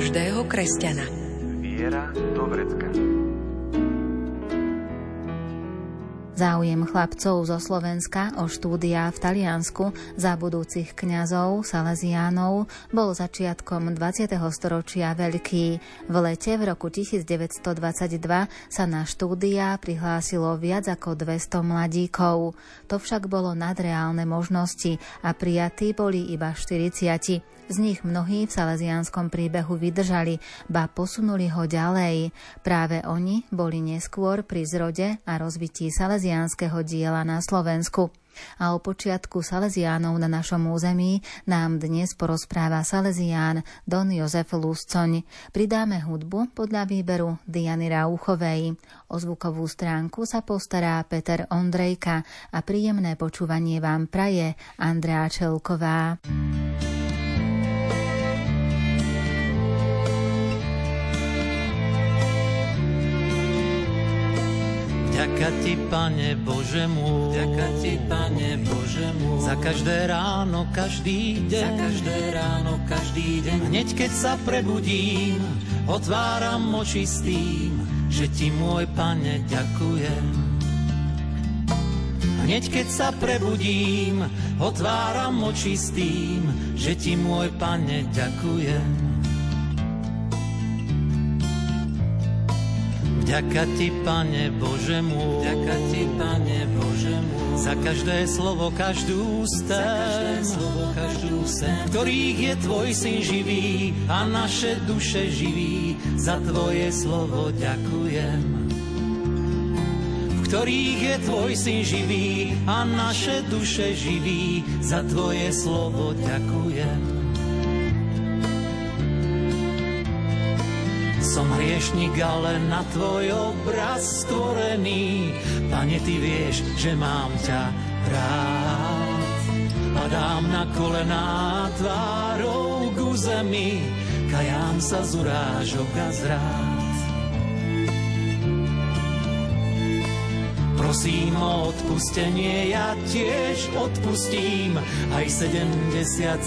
každého kresťana. Viera do vrecka. Záujem chlapcov zo Slovenska o štúdia v Taliansku za budúcich kňazov Salesiánov bol začiatkom 20. storočia veľký. V lete v roku 1922 sa na štúdia prihlásilo viac ako 200 mladíkov. To však bolo nadreálne možnosti a prijatí boli iba 40. Z nich mnohí v salesianskom príbehu vydržali, ba posunuli ho ďalej. Práve oni boli neskôr pri zrode a rozbití salesiánskeho diela na Slovensku. A o počiatku Salesiánov na našom území nám dnes porozpráva Salesián Don Jozef Luscoň. Pridáme hudbu podľa výberu Diany Rauchovej. O zvukovú stránku sa postará Peter Ondrejka a príjemné počúvanie vám praje Andrea Čelková. Ďaká ti, Pane Bože môj, ďaká ti, Pane Bože môj, za každé ráno, každý deň, za každé ráno, každý deň. Hneď keď sa prebudím, otváram oči s tým, že ti, môj Pane, ďakujem. Hneď keď sa prebudím, otváram oči s tým, že ti, môj Pane, ďakujem. Ďaká ti, Pane Bože môj, ďaká ti, Pane Bože môj, za každé slovo, každú sen, za každé slovo, každú sen, ktorých je Tvoj syn živý a naše duše živí, za Tvoje slovo ďakujem. V ktorých je Tvoj syn živý a naše duše živí, za Tvoje slovo ďakujem. Som hriešnik, ale na tvoj obraz stvorený. Pane, ty vieš, že mám ťa rád. Padám na kolená tvárou ku zemi, kajám sa z urážok a zrád. Prosím o odpustenie, ja tiež odpustím aj 77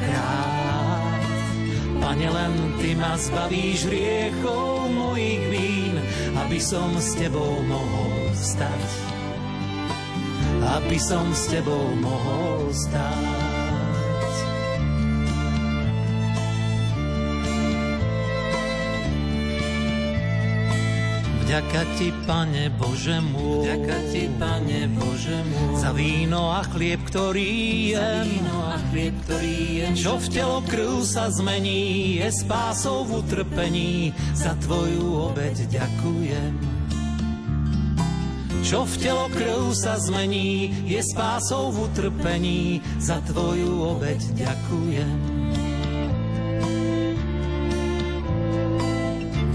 krát. Pane, len Ty ma zbavíš riechov mojich vín, aby som s Tebou mohol stať. Aby som s Tebou mohol stať. Ďaká ti, Pane Bože môj, ti, Pane Bože môj, za víno a chlieb, ktorý je, za víno ktorý je, čo v telo krv sa zmení, je spásou v utrpení, za Tvoju obeď ďakujem. Čo v telo krv sa zmení, je spásou v utrpení, za Tvoju obeď ďakujem.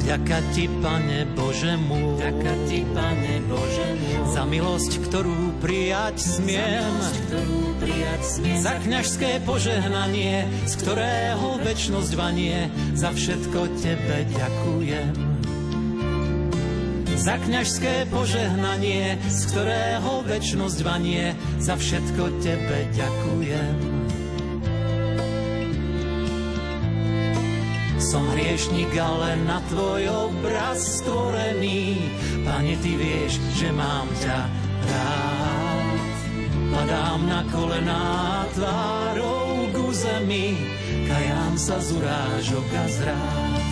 Ďaká ti, Pane Bože môj, ďaká ti, Pane Bože môj, za milosť, ktorú prijať smiem, za, milosť, ktorú prijať smiem, za kňažské požehnanie, z ktorého väčnosť vanie, za všetko Tebe ďakujem. Za kňažské požehnanie, z ktorého väčnosť vanie, za všetko Tebe ďakujem. Som hriešnik, ale na tvoj obraz stvorený. Pane, ty vieš, že mám ťa rád. Padám na kolená tvárou ku zemi, kajám sa z urážok a zrád.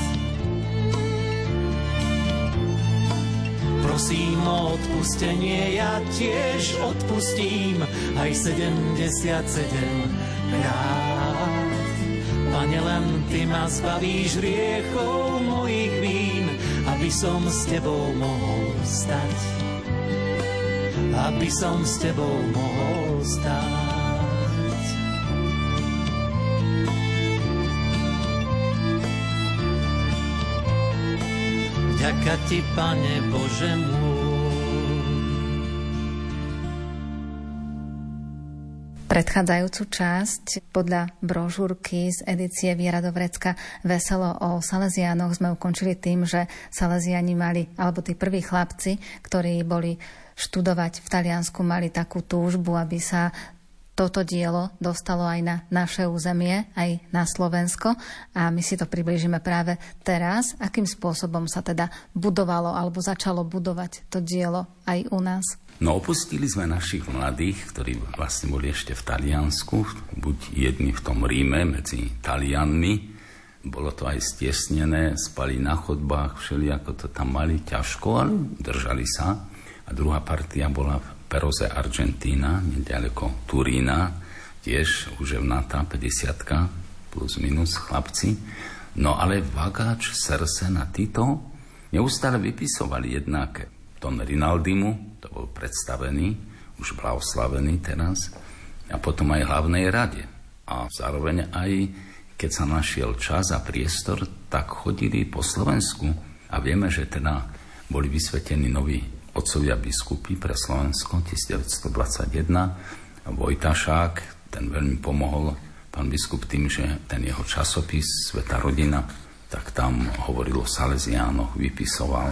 Prosím o odpustenie, ja tiež odpustím aj 77 krát. Pane, len Ty ma zbavíš riechov mojich vín, aby som s Tebou mohol stať. Aby som s Tebou mohol stať. Ďaká ti, Pane Bože môj, Predchádzajúcu časť. Podľa brožúrky z edície Viera do Vrecka Veselo o Salesiánoch sme ukončili tým, že Salesiani mali, alebo tí prví chlapci, ktorí boli študovať v Taliansku, mali takú túžbu, aby sa toto dielo dostalo aj na naše územie, aj na Slovensko a my si to približíme práve teraz, akým spôsobom sa teda budovalo alebo začalo budovať to dielo aj u nás. No opustili sme našich mladých, ktorí vlastne boli ešte v Taliansku, buď jedni v tom Ríme medzi Talianmi, bolo to aj stiesnené, spali na chodbách, všeli ako to tam mali, ťažko, ale držali sa. A druhá partia bola Peroze Argentína, nedaleko Turína, tiež uževnatá 50 plus minus chlapci. No ale Vagáč, Serse na títo neustále vypisovali jednak Don Rinaldimu, to bol predstavený, už blahoslavený teraz, a potom aj hlavnej rade. A zároveň aj, keď sa našiel čas a priestor, tak chodili po Slovensku. A vieme, že teda boli vysvetení noví otcovia biskupy pre Slovensko 1921. Vojtašák, ten veľmi pomohol pán biskup tým, že ten jeho časopis Sveta rodina, tak tam hovoril o Salesiánoch, vypisoval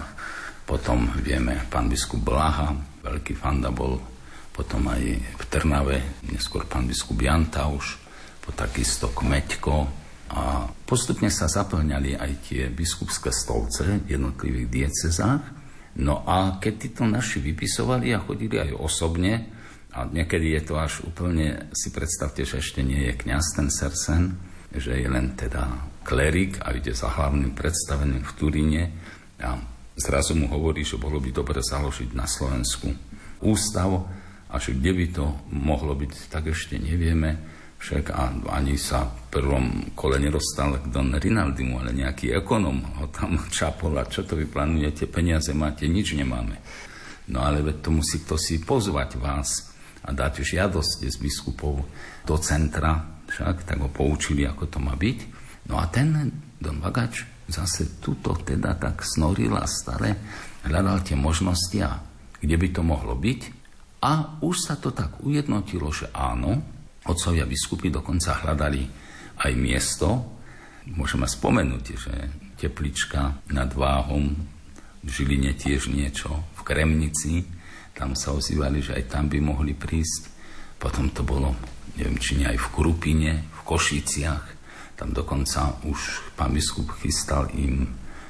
potom vieme, pán biskup Blaha, veľký fanda bol potom aj v Trnave, neskôr pán biskup Janta už, po takisto Kmeďko. A postupne sa zaplňali aj tie biskupské stolce v jednotlivých diecezách. No a keď títo naši vypisovali a chodili aj osobne, a niekedy je to až úplne, si predstavte, že ešte nie je kňaz ten Sersen, že je len teda klerik a ide za hlavným predstaveným v Turíne a zrazu mu hovorí, že bolo by dobre založiť na Slovensku ústav a že kde by to mohlo byť, tak ešte nevieme. Však ani sa v prvom kole nedostal k Don Rinaldimu, ale nejaký ekonom ho tam čapol a čo to vy plánujete, peniaze máte, nič nemáme. No ale to musí kto si pozvať vás a dať žiadosť z biskupov do centra, však tak ho poučili, ako to má byť. No a ten Don Bagač zase tuto teda tak snoril a staré, hľadal tie možnosti a kde by to mohlo byť. A už sa to tak ujednotilo, že áno, otcovia biskupy dokonca hľadali aj miesto, môžeme spomenúť, že teplička nad Váhom, v Žiline tiež niečo, v Kremnici, tam sa ozývali, že aj tam by mohli prísť. Potom to bolo, neviem, či nie aj v Krupine, v Košiciach, tam dokonca už pán biskup chystal im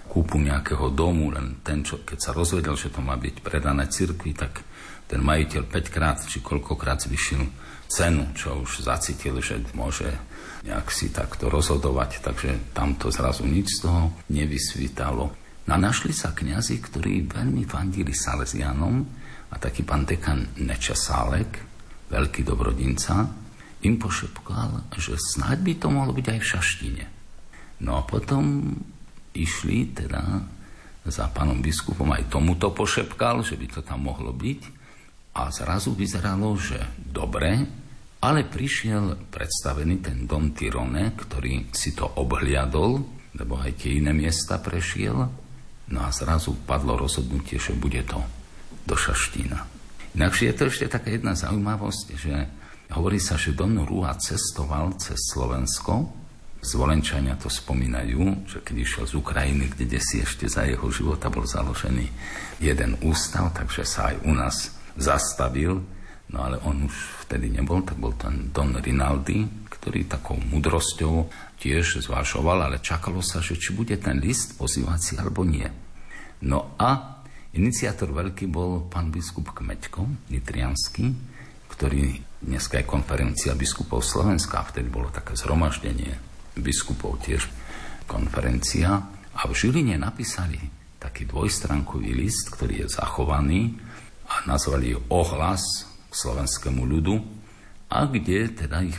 kúpu nejakého domu, len ten, čo, keď sa rozvedel, že to má byť predané cirkvi, tak ten majiteľ 5 krát či koľkokrát zvyšil cenu, čo už zacítil, že môže nejak si takto rozhodovať, takže tam to zrazu nič z toho nevysvítalo. No našli sa kňazi, ktorí veľmi fandili Salesianom a taký pán dekan Nečasálek, veľký dobrodinca, im pošepkal, že snáď by to mohlo byť aj v Šaštine. No a potom išli teda za pánom biskupom, aj tomuto pošepkal, že by to tam mohlo byť. A zrazu vyzeralo, že dobre, ale prišiel predstavený ten Don Tyrone, ktorý si to obhliadol, lebo aj tie iné miesta prešiel. No a zrazu padlo rozhodnutie, že bude to do Šaštína. Inakšie je to ešte taká jedna zaujímavosť, že Hovorí sa, že Don Rúha cestoval cez Slovensko. Zvolenčania to spomínajú, že keď išiel z Ukrajiny, kde si ešte za jeho života bol založený jeden ústav, takže sa aj u nás zastavil. No ale on už vtedy nebol, tak bol ten Don Rinaldi, ktorý takou mudrosťou tiež zvážoval, ale čakalo sa, že či bude ten list pozývací alebo nie. No a iniciátor veľký bol pán biskup Kmeďko, nitriansky, ktorý dneska je konferencia biskupov Slovenska, vtedy bolo také zhromaždenie biskupov tiež konferencia a v Žiline napísali taký dvojstránkový list, ktorý je zachovaný a nazvali ohlas k slovenskému ľudu a kde teda ich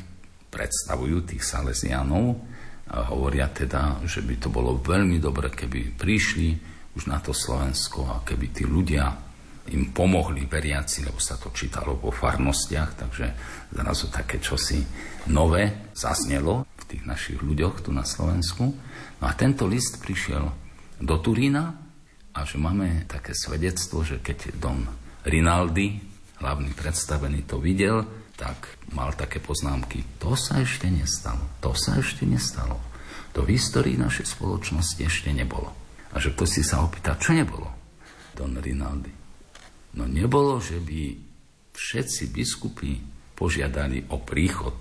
predstavujú tých salesianov a hovoria teda, že by to bolo veľmi dobre, keby prišli už na to Slovensko a keby tí ľudia im pomohli veriaci, lebo sa to čítalo po farnostiach, takže zrazu také čosi nové zaznelo v tých našich ľuďoch tu na Slovensku. No a tento list prišiel do Turína A že máme také svedectvo, že keď Don Rinaldi, hlavný predstavený, to videl, tak mal také poznámky. To sa ešte nestalo. To sa ešte nestalo. To v histórii našej spoločnosti ešte nebolo. A že si sa opýta, čo nebolo? Don Rinaldi. No nebolo, že by všetci biskupy požiadali o príchod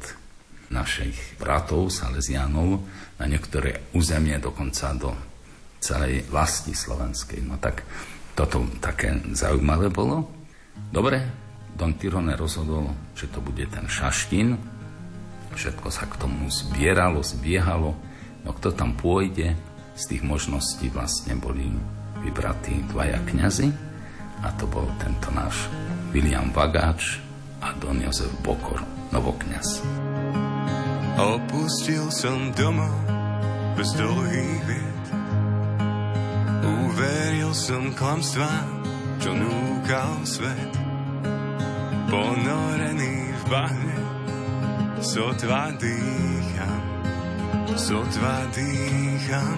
našich bratov, Salesianov, na niektoré územie, dokonca do celej vlasti slovenskej. No tak toto také zaujímavé bolo. Dobre, Don Tyrone rozhodol, že to bude ten šaštín. Všetko sa k tomu zbieralo, zbiehalo. No kto tam pôjde, z tých možností vlastne boli vybratí dvaja kňazi a to bol tento náš William Vagáč a Don Jozef Bokor, novokňaz. Opustil som domov bez dlhých vied Uveril som klamstvá, čo núkal svet ponorený v bahne, sotva dýcham, sotva dýcham.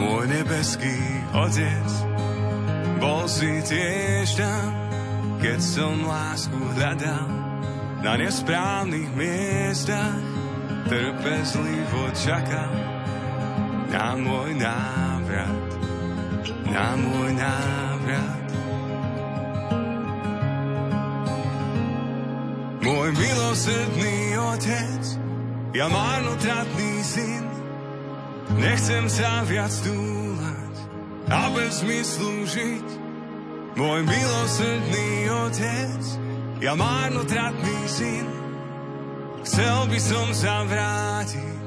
Môj nebeský otec bol si tiež tam, keď som lásku hľadal na nesprávnych miestach, trpezlivo čakal na môj návrat, na môj návrat. Môj milosrdný otec, ja marnotratný syn, nechcem sa viac túlať a bez zmyslu žiť. Môj milosrdný otec, ja marnotratný syn, chcel by som sa vrátiť,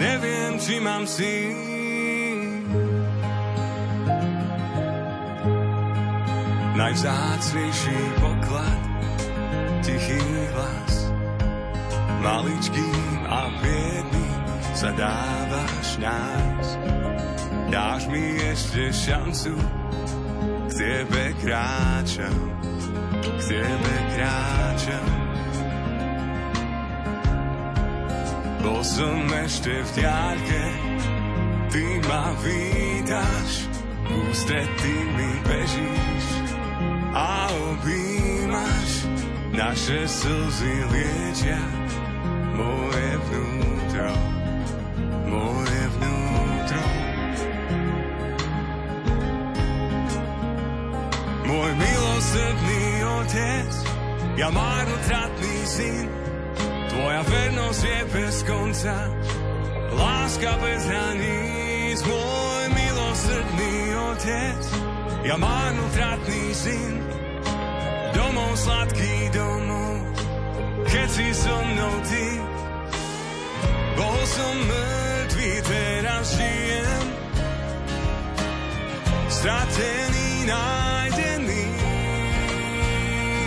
neviem, či mám syn. Najvzácnejší poklad tichý hlas. Maličkým a biedným sa dávaš nás. Dáš mi ešte šancu, k tebe kráčam, k tebe kráčam. Bol som ešte v ďalke, ty ma vítaš, ústretý mi bežíš a objímaš naše slzy liečia moje vnútro, moje vnútro. Môj milosrdný otec, ja marnotratný syn, tvoja vernosť je bez konca, láska bez hraníc, môj milosrdný otec, ja marnotratný syn, domov, sladký domov, keď si so mnou ty. Bol som mŕtvý, teraz žijem, stratený, nájdený,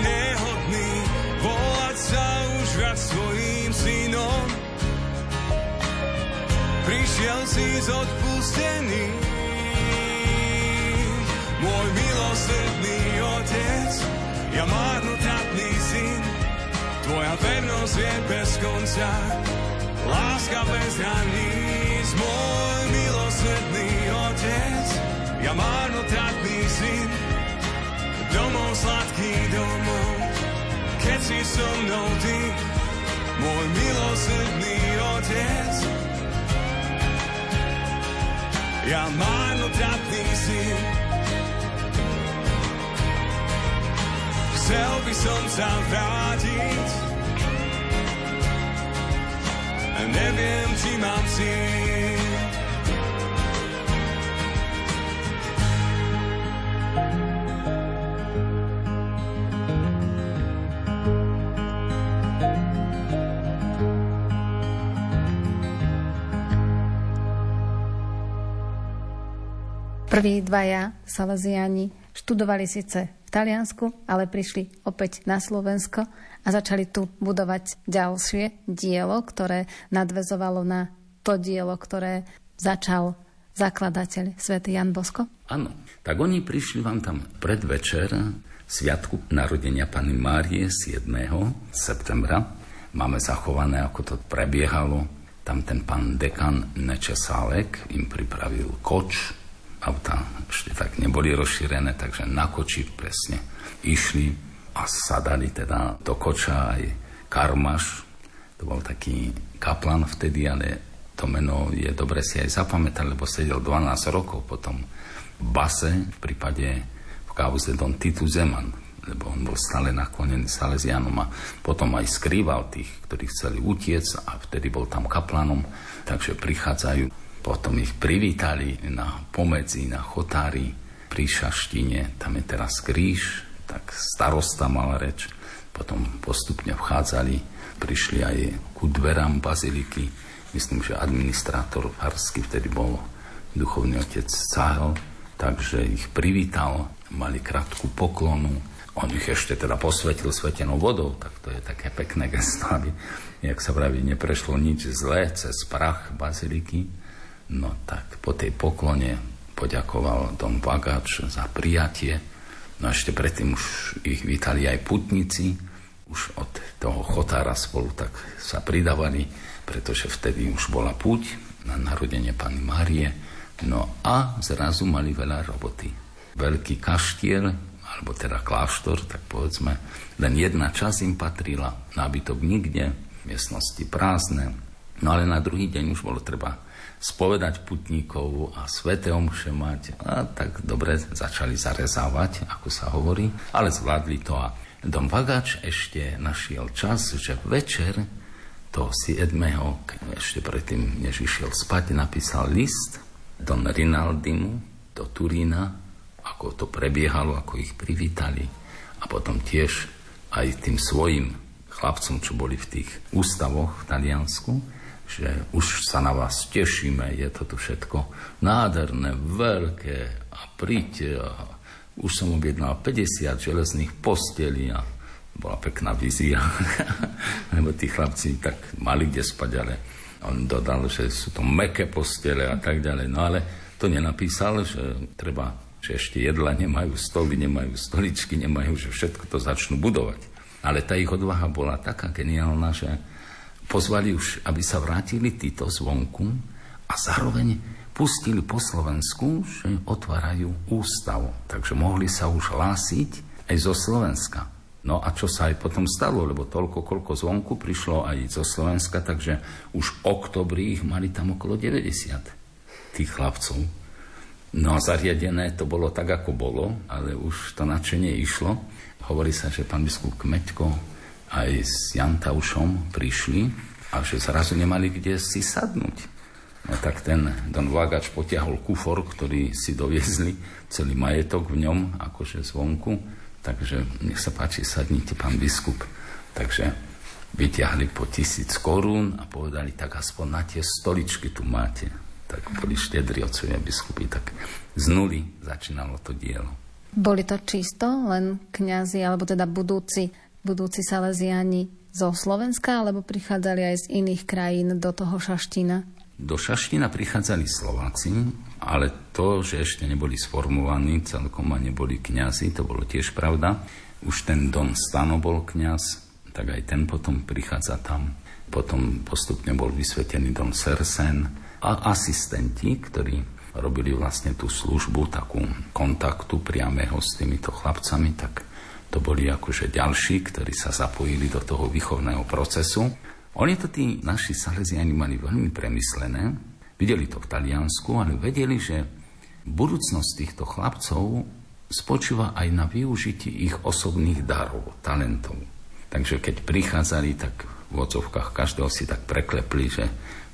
nehodný, volať sa už viac svojím synom. Prišiel si z odpustený, môj milosrdný otec, ja marnotratný syn, tvoja vernosť je bez konca, láska bez hraníc, môj milosrdný otec, ja marnotratný syn, domov sladký domov, keď si so mnou ty, môj milosrdný otec, ja marnotratný syn, Chcel by som sa vrátiť. Neviem, či mám síl Prví dvaja Salesiani študovali síce v Taliansku, ale prišli opäť na Slovensko a začali tu budovať ďalšie dielo, ktoré nadvezovalo na to dielo, ktoré začal zakladateľ svätý Jan Bosko? Áno, tak oni prišli vám tam predvečer sviatku narodenia Pany Márie 7. septembra. Máme zachované, ako to prebiehalo. tam ten pán dekan Nečesálek im pripravil koč, auta ešte tak neboli rozšírené, takže na koči presne išli a sadali teda do koča aj Karmaš, to bol taký kaplan vtedy, ale to meno je dobre si aj zapamätať, lebo sedel 12 rokov potom v base v prípade v kauze Don Titu Zeman, lebo on bol stále naklonený Salesianom a potom aj skrýval tých, ktorí chceli utiec a vtedy bol tam kaplanom, takže prichádzajú, potom ich privítali na pomedzi, na chotári pri Šaštine, tam je teraz kríž, tak starosta mal reč, potom postupne vchádzali, prišli aj ku dverám baziliky, myslím, že administrátor Farsky vtedy bol duchovný otec Cahel, takže ich privítal, mali krátku poklonu, on ich ešte teda posvetil svetenou vodou, tak to je také pekné gesto, aby, jak sa praví, neprešlo nič zlé cez prach baziliky. No tak po tej poklone poďakoval Don Bagač za prijatie. No ešte predtým už ich vítali aj putníci, už od toho chotára spolu tak sa pridávali, pretože vtedy už bola púť na narodenie Pany Márie. No a zrazu mali veľa roboty. Veľký kaštiel alebo teda kláštor, tak povedzme, len jedna časť im patrila, nábytok nikde, miestnosti prázdne. No ale na druhý deň už bolo treba spovedať putníkov a svete omše mať. A tak dobre začali zarezávať, ako sa hovorí, ale zvládli to. A Dom Vagač ešte našiel čas, že večer to si Edmeho, ešte predtým, než išiel spať, napísal list Don Rinaldimu do Turína, ako to prebiehalo, ako ich privítali. A potom tiež aj tým svojim chlapcom, čo boli v tých ústavoch v Taliansku, že už sa na vás tešíme, je to tu všetko nádherné, veľké a príďte a už som objednal 50 železných postelí a bola pekná vizia, lebo tí chlapci tak mali kde spať, ale on dodal, že sú to meké postele a tak ďalej. No ale to nenapísal, že treba že ešte jedla nemajú, stoly nemajú, stoličky nemajú, že všetko to začnú budovať. Ale tá ich odvaha bola taká geniálna, že pozvali už, aby sa vrátili títo zvonku a zároveň pustili po Slovensku, že otvárajú ústav. Takže mohli sa už hlásiť aj zo Slovenska. No a čo sa aj potom stalo, lebo toľko, koľko zvonku prišlo aj zo Slovenska, takže už oktobri ich mali tam okolo 90 tých chlapcov. No zariadené to bolo tak, ako bolo, ale už to nadšenie išlo. Hovorí sa, že pán biskup Kmeťko aj s Jantaušom prišli a že zrazu nemali kde si sadnúť. No tak ten Don Vágač potiahol kufor, ktorý si doviezli, celý majetok v ňom, akože zvonku. Takže nech sa páči, sadnite, pán biskup. Takže vyťahli po tisíc korún a povedali, tak aspoň na tie stoličky tu máte tak boli štedri otcovia biskupy, tak z nuly začínalo to dielo. Boli to čisto len kňazi, alebo teda budúci, budúci Salesiani zo Slovenska, alebo prichádzali aj z iných krajín do toho Šaština? Do Šaština prichádzali Slováci, ale to, že ešte neboli sformovaní, celkom a neboli kňazi, to bolo tiež pravda. Už ten Don Stano bol kňaz, tak aj ten potom prichádza tam. Potom postupne bol vysvetený Don Sersen, a asistenti, ktorí robili vlastne tú službu, takú kontaktu priamého s týmito chlapcami, tak to boli akože ďalší, ktorí sa zapojili do toho výchovného procesu. Oni to tí naši saleziani mali veľmi premyslené, videli to v Taliansku, ale vedeli, že budúcnosť týchto chlapcov spočíva aj na využití ich osobných darov, talentov. Takže keď prichádzali, tak v odzovkách každého si tak preklepli, že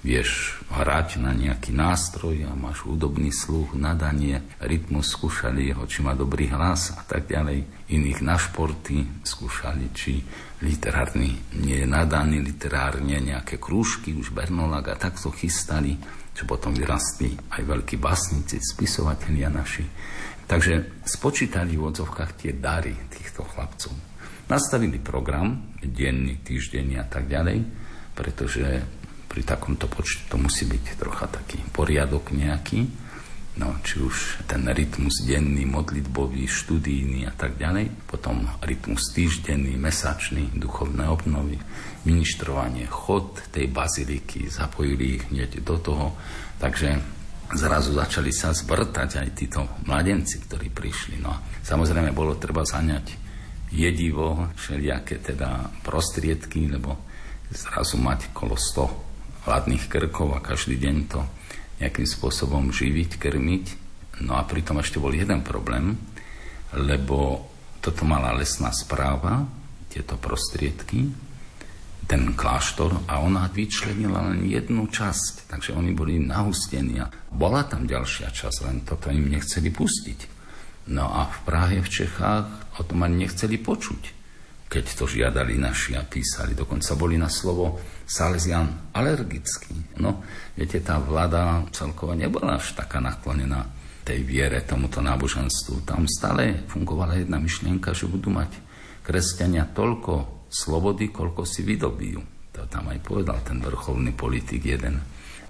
vieš hrať na nejaký nástroj a máš údobný sluch, nadanie, rytmus, skúšali ho, či má dobrý hlas a tak ďalej. Iných na športy skúšali, či literárny nie nadaný literárne, nejaké krúžky, už Bernolag a takto chystali, čo potom vyrastli aj veľkí básnici, spisovatelia naši. Takže spočítali v odzovkách tie dary týchto chlapcov. Nastavili program, denný, týždenný a tak ďalej, pretože pri takomto počte to musí byť trocha taký poriadok nejaký. No, či už ten rytmus denný, modlitbový, študijný a tak ďalej. Potom rytmus týždenný, mesačný, duchovné obnovy, ministrovanie, chod tej baziliky, zapojili ich hneď do toho. Takže zrazu začali sa zvrtať aj títo mladenci, ktorí prišli. No a samozrejme bolo treba zaňať jedivo, všelijaké teda prostriedky, lebo zrazu mať kolo 100 hladných krkov a každý deň to nejakým spôsobom živiť, krmiť. No a pritom ešte bol jeden problém, lebo toto mala lesná správa, tieto prostriedky, ten kláštor a ona vyčlenila len jednu časť, takže oni boli nahustení a bola tam ďalšia časť, len toto im nechceli pustiť. No a v Prahe, v Čechách o tom ani nechceli počuť keď to žiadali naši a písali. Dokonca boli na slovo Salesian alergický. No, viete, tá vláda celkovo nebola až taká naklonená tej viere, tomuto náboženstvu. Tam stále fungovala jedna myšlienka, že budú mať kresťania toľko slobody, koľko si vydobijú. To tam aj povedal ten vrcholný politik jeden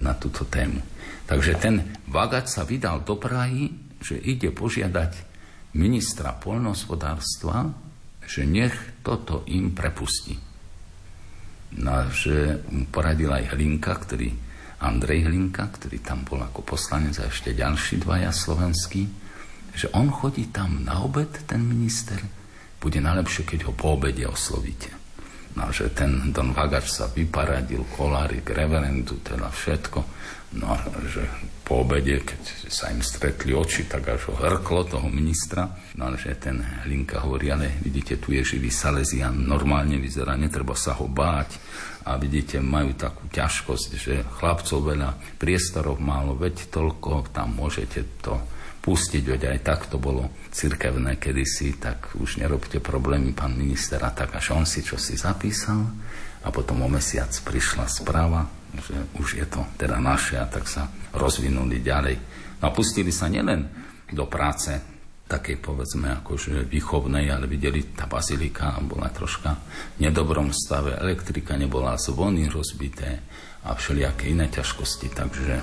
na túto tému. Takže ten Vagač sa vydal do Prahy, že ide požiadať ministra poľnohospodárstva, že nech toto im prepustí. No a že mu poradil aj Hlinka, ktorý, Andrej Hlinka, ktorý tam bol ako poslanec a ešte ďalší dvaja slovenskí, že on chodí tam na obed, ten minister, bude najlepšie, keď ho po obede oslovíte. No že ten Don Vagač sa vyparadil, kolárik, reverendu, teda všetko. No že po obede, keď sa im stretli oči, tak až ho hrklo toho ministra. No že ten Hlinka hovorí, ale vidíte, tu je živý Salesian, normálne vyzerá, netreba sa ho báť. A vidíte, majú takú ťažkosť, že chlapcov veľa, priestorov málo, veď toľko, tam môžete to pustiť, veď aj tak to bolo cirkevné kedysi, tak už nerobte problémy, pán minister, a tak až on si čo si zapísal a potom o mesiac prišla správa, že už je to teda naše a tak sa rozvinuli ďalej. No a pustili sa nielen do práce takej povedzme akože výchovnej, ale videli, tá bazilika bola troška v nedobrom stave, elektrika nebola, zvony rozbité a všelijaké iné ťažkosti, takže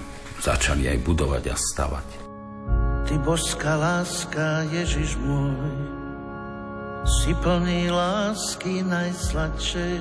začali aj budovať a stavať. Ty božská láska, Ježiš môj, si plný lásky najsladšej,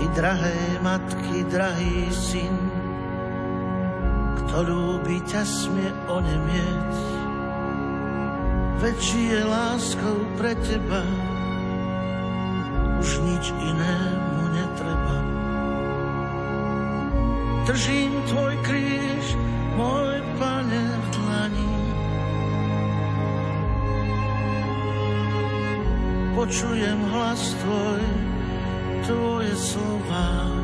Ty drahé matky, drahý syn, ktorú by ťa smie onemieť. Veď je láskou pre teba, už nič inému netreba. Držím tvoj kríž, môj pane v dlani. Počujem hlas tvoj, tvoje slova.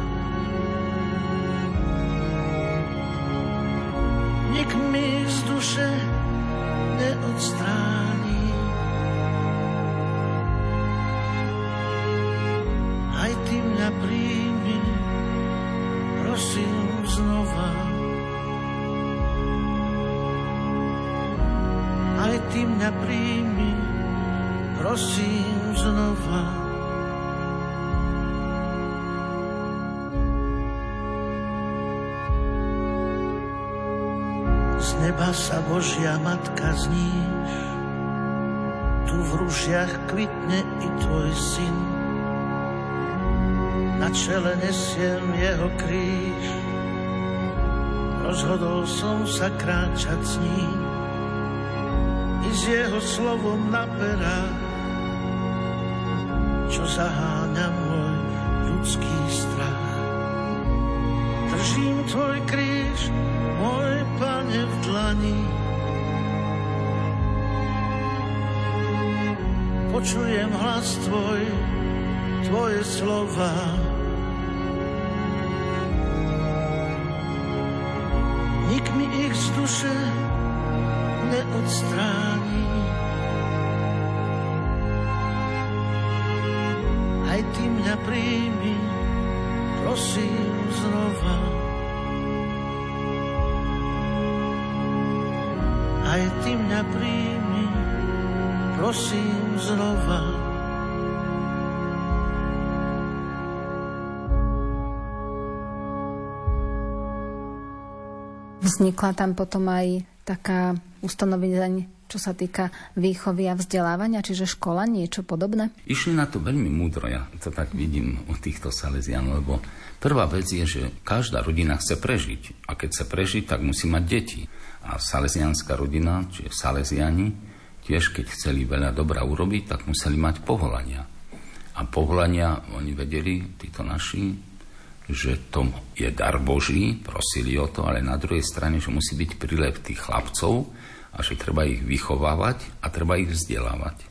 Božia Matka zníš, tu v rušiach kvitne i tvoj syn. Na čele nesiem jeho kríž, rozhodol som sa kráčať s ním i s jeho slovom na perách, čo zaháňa môj ľudský strach. Držím tvoj kríž, môj pane v dlani. Počujem hlas tvoj, tvoje slova. Nik mi ich z duše neodstráni. Vznikla tam potom aj taká ustanovenie, čo sa týka výchovy a vzdelávania, čiže škola, niečo podobné? Išli na to veľmi múdro, ja to tak vidím u týchto Salesianov, lebo prvá vec je, že každá rodina chce prežiť. A keď chce prežiť, tak musí mať deti. A salesianská rodina, čiže Salesiani, tiež keď chceli veľa dobra urobiť, tak museli mať povolania. A povolania oni vedeli, títo naši, že to je dar Boží, prosili o to, ale na druhej strane, že musí byť prílev tých chlapcov a že treba ich vychovávať a treba ich vzdelávať.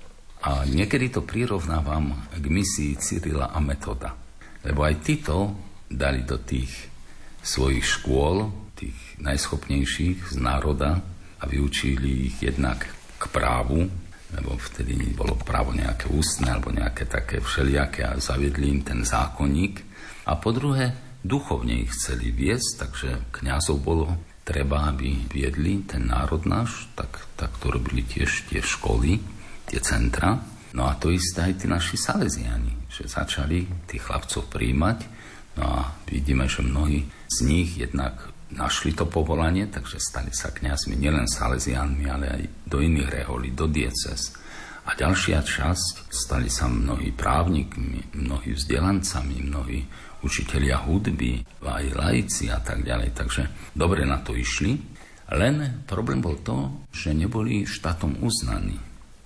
A niekedy to prirovnávam k misii Cyrila a Metoda. Lebo aj títo dali do tých svojich škôl, tých najschopnejších z národa a vyučili ich jednak k právu, lebo vtedy bolo právo nejaké ústne alebo nejaké také všelijaké a zaviedli im ten zákonník a po druhé, duchovne ich chceli viesť, takže kňazov bolo treba, aby viedli ten národ náš, tak, tak to robili tiež tie školy, tie centra. No a to isté aj tí naši salesiani, že začali tých chlapcov príjmať. No a vidíme, že mnohí z nich jednak našli to povolanie, takže stali sa kňazmi nielen salesianmi, ale aj do iných reholí, do dieces. A ďalšia časť stali sa mnohí právnikmi, mnohí vzdelancami, mnohí učitelia hudby, aj laici a tak ďalej. Takže dobre na to išli. Len problém bol to, že neboli štátom uznaní.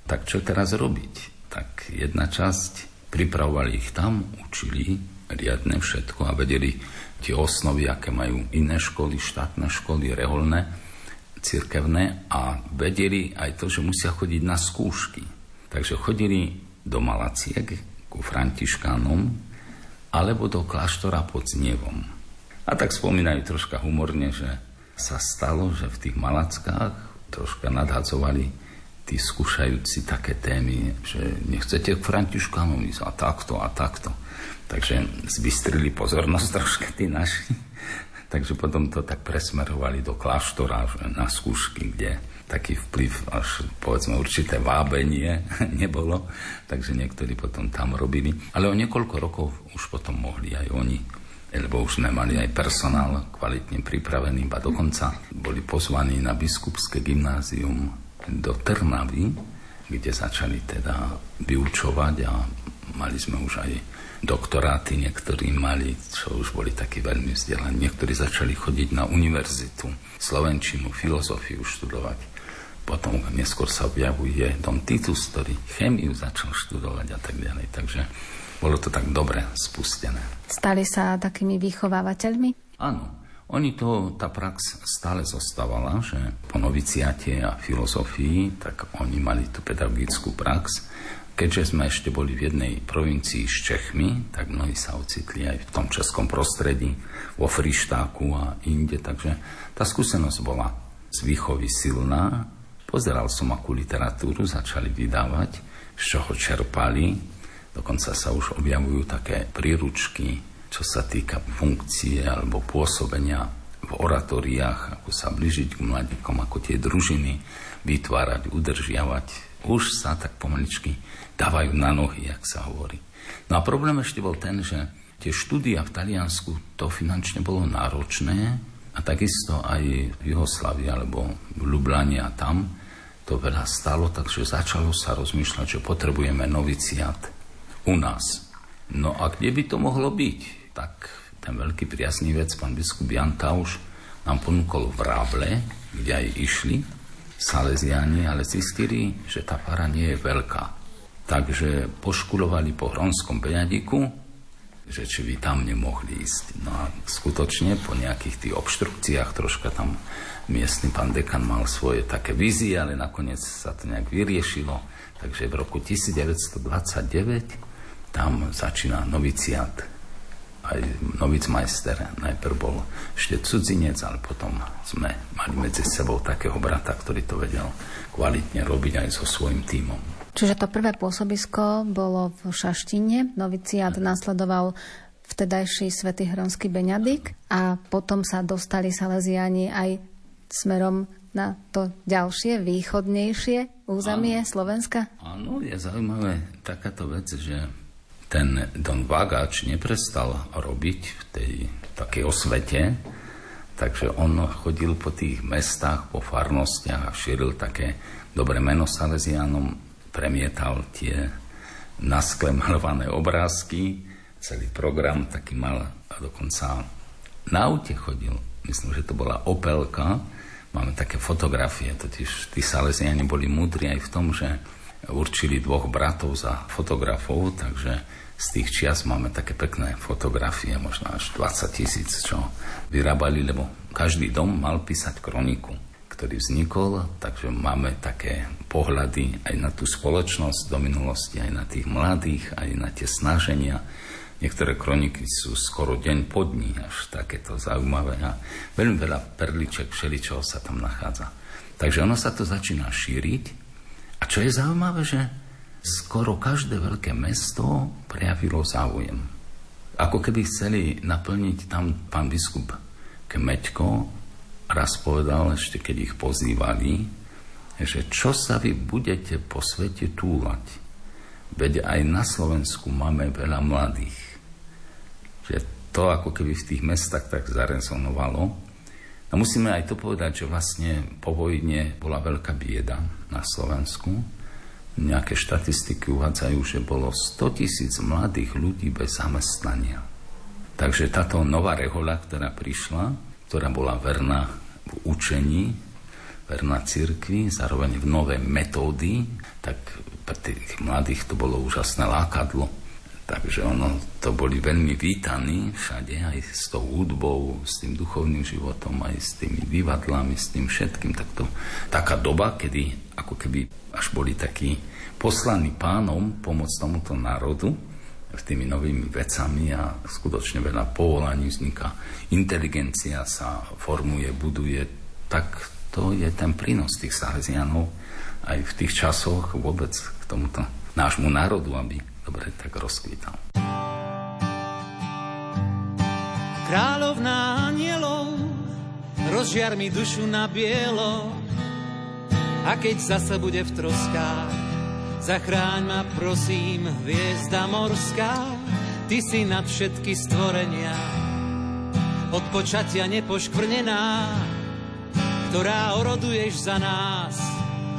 Tak čo teraz robiť? Tak jedna časť, pripravovali ich tam, učili riadne všetko a vedeli tie osnovy, aké majú iné školy, štátne školy, reholné, cirkevné a vedeli aj to, že musia chodiť na skúšky. Takže chodili do Malaciek ku Františkánom, alebo do kláštora pod Znievom. A tak spomínajú troška humorne, že sa stalo, že v tých Malackách troška nadhadzovali tí skúšajúci také témy, že nechcete k Františkánom ísť a takto a takto. Takže zbystrili pozornosť troška tí naši. Takže potom to tak presmerovali do kláštora na skúšky, kde taký vplyv, až povedzme určité vábenie nebolo, takže niektorí potom tam robili. Ale o niekoľko rokov už potom mohli aj oni, lebo už nemali aj personál kvalitne pripravený, a dokonca boli pozvaní na biskupské gymnázium do Trnavy, kde začali teda vyučovať a mali sme už aj doktoráty, niektorí mali, čo už boli takí veľmi vzdelaní. Niektorí začali chodiť na univerzitu, slovenčinu, filozofiu študovať. Potom neskôr sa objavuje Don Titus, ktorý chemiu začal študovať a tak ďalej. Takže bolo to tak dobre spustené. Stali sa takými vychovávateľmi? Áno. Oni to, tá prax stále zostávala, že po noviciate a filozofii, tak oni mali tú pedagogickú prax. Keďže sme ešte boli v jednej provincii s Čechmi, tak mnohí sa ocitli aj v tom českom prostredí, vo Frištáku a inde, takže tá skúsenosť bola z výchovy silná Pozeral som, akú literatúru začali vydávať, z čoho čerpali. Dokonca sa už objavujú také príručky, čo sa týka funkcie alebo pôsobenia v oratóriách, ako sa blížiť k mladíkom, ako tie družiny vytvárať, udržiavať. Už sa tak pomaličky dávajú na nohy, jak sa hovorí. No a problém ešte bol ten, že tie štúdia v Taliansku to finančne bolo náročné a takisto aj v Jugoslavii alebo v Lublani a tam to veľa stalo, takže začalo sa rozmýšľať, že potrebujeme noviciat u nás. No a kde by to mohlo byť? Tak ten veľký priaznivec, pán biskup Jan Tauš, nám ponúkol v Ráble, kde aj išli Salesiani, ale zistili, že tá fara nie je veľká. Takže poškulovali po Hronskom Beňadiku, že či by tam nemohli ísť. No a skutočne po nejakých tých obštrukciách troška tam miestny pán dekan mal svoje také vízie, ale nakoniec sa to nejak vyriešilo. Takže v roku 1929 tam začína noviciat. Aj majster. Najprv bol ešte cudzinec, ale potom sme mali medzi sebou takého brata, ktorý to vedel kvalitne robiť aj so svojím tímom. Čiže to prvé pôsobisko bolo v Šaštine, noviciát nasledoval vtedajší svätý Hronský Beňadik a potom sa dostali Salesiani aj smerom na to ďalšie, východnejšie územie áno. Slovenska? Áno, je zaujímavé takáto vec, že ten Don Vagač neprestal robiť v tej takej osvete, takže on chodil po tých mestách, po farnostiach a šíril také dobré meno Salesianom, premietal tie naskle malované obrázky, celý program taký mal a dokonca na aute chodil. Myslím, že to bola Opelka. Máme také fotografie, totiž tí Salesiani boli múdri aj v tom, že určili dvoch bratov za fotografov, takže z tých čias máme také pekné fotografie, možno až 20 tisíc, čo vyrábali, lebo každý dom mal písať kroniku, ktorý vznikol, takže máme také pohľady aj na tú spoločnosť do minulosti, aj na tých mladých, aj na tie snaženia Niektoré kroniky sú skoro deň po dní, až takéto zaujímavé a veľmi veľa perliček, všeličoho sa tam nachádza. Takže ono sa to začína šíriť a čo je zaujímavé, že skoro každé veľké mesto prejavilo záujem. Ako keby chceli naplniť tam pán biskup Kemeťko, raz povedal, ešte keď ich pozývali, že čo sa vy budete po svete túlať. Veď aj na Slovensku máme veľa mladých že to ako keby v tých mestách tak zarezonovalo. No musíme aj to povedať, že vlastne po vojne bola veľká bieda na Slovensku. Nejaké štatistiky uvádzajú, že bolo 100 tisíc mladých ľudí bez zamestnania. Takže táto nová rehoľa, ktorá prišla, ktorá bola verná v učení, verná cirkvi, zároveň v nové metódy, tak pre tých mladých to bolo úžasné lákadlo Takže ono, to boli veľmi vítaní všade, aj s tou hudbou, s tým duchovným životom, aj s tými divadlami, s tým všetkým. Tak to, taká doba, kedy ako keby až boli takí poslaní pánom pomôcť tomuto národu, s tými novými vecami a skutočne veľa povolaní vzniká. Inteligencia sa formuje, buduje. Tak to je ten prínos tých Salesianov aj v tých časoch vôbec k tomuto nášmu národu, aby dobre tak rozkvítal. Kráľovná anielov, rozžiar mi dušu na bielo, a keď zase bude v troskách, zachráň ma prosím, hviezda morská, ty si nad všetky stvorenia, od počatia nepoškvrnená, ktorá oroduješ za nás.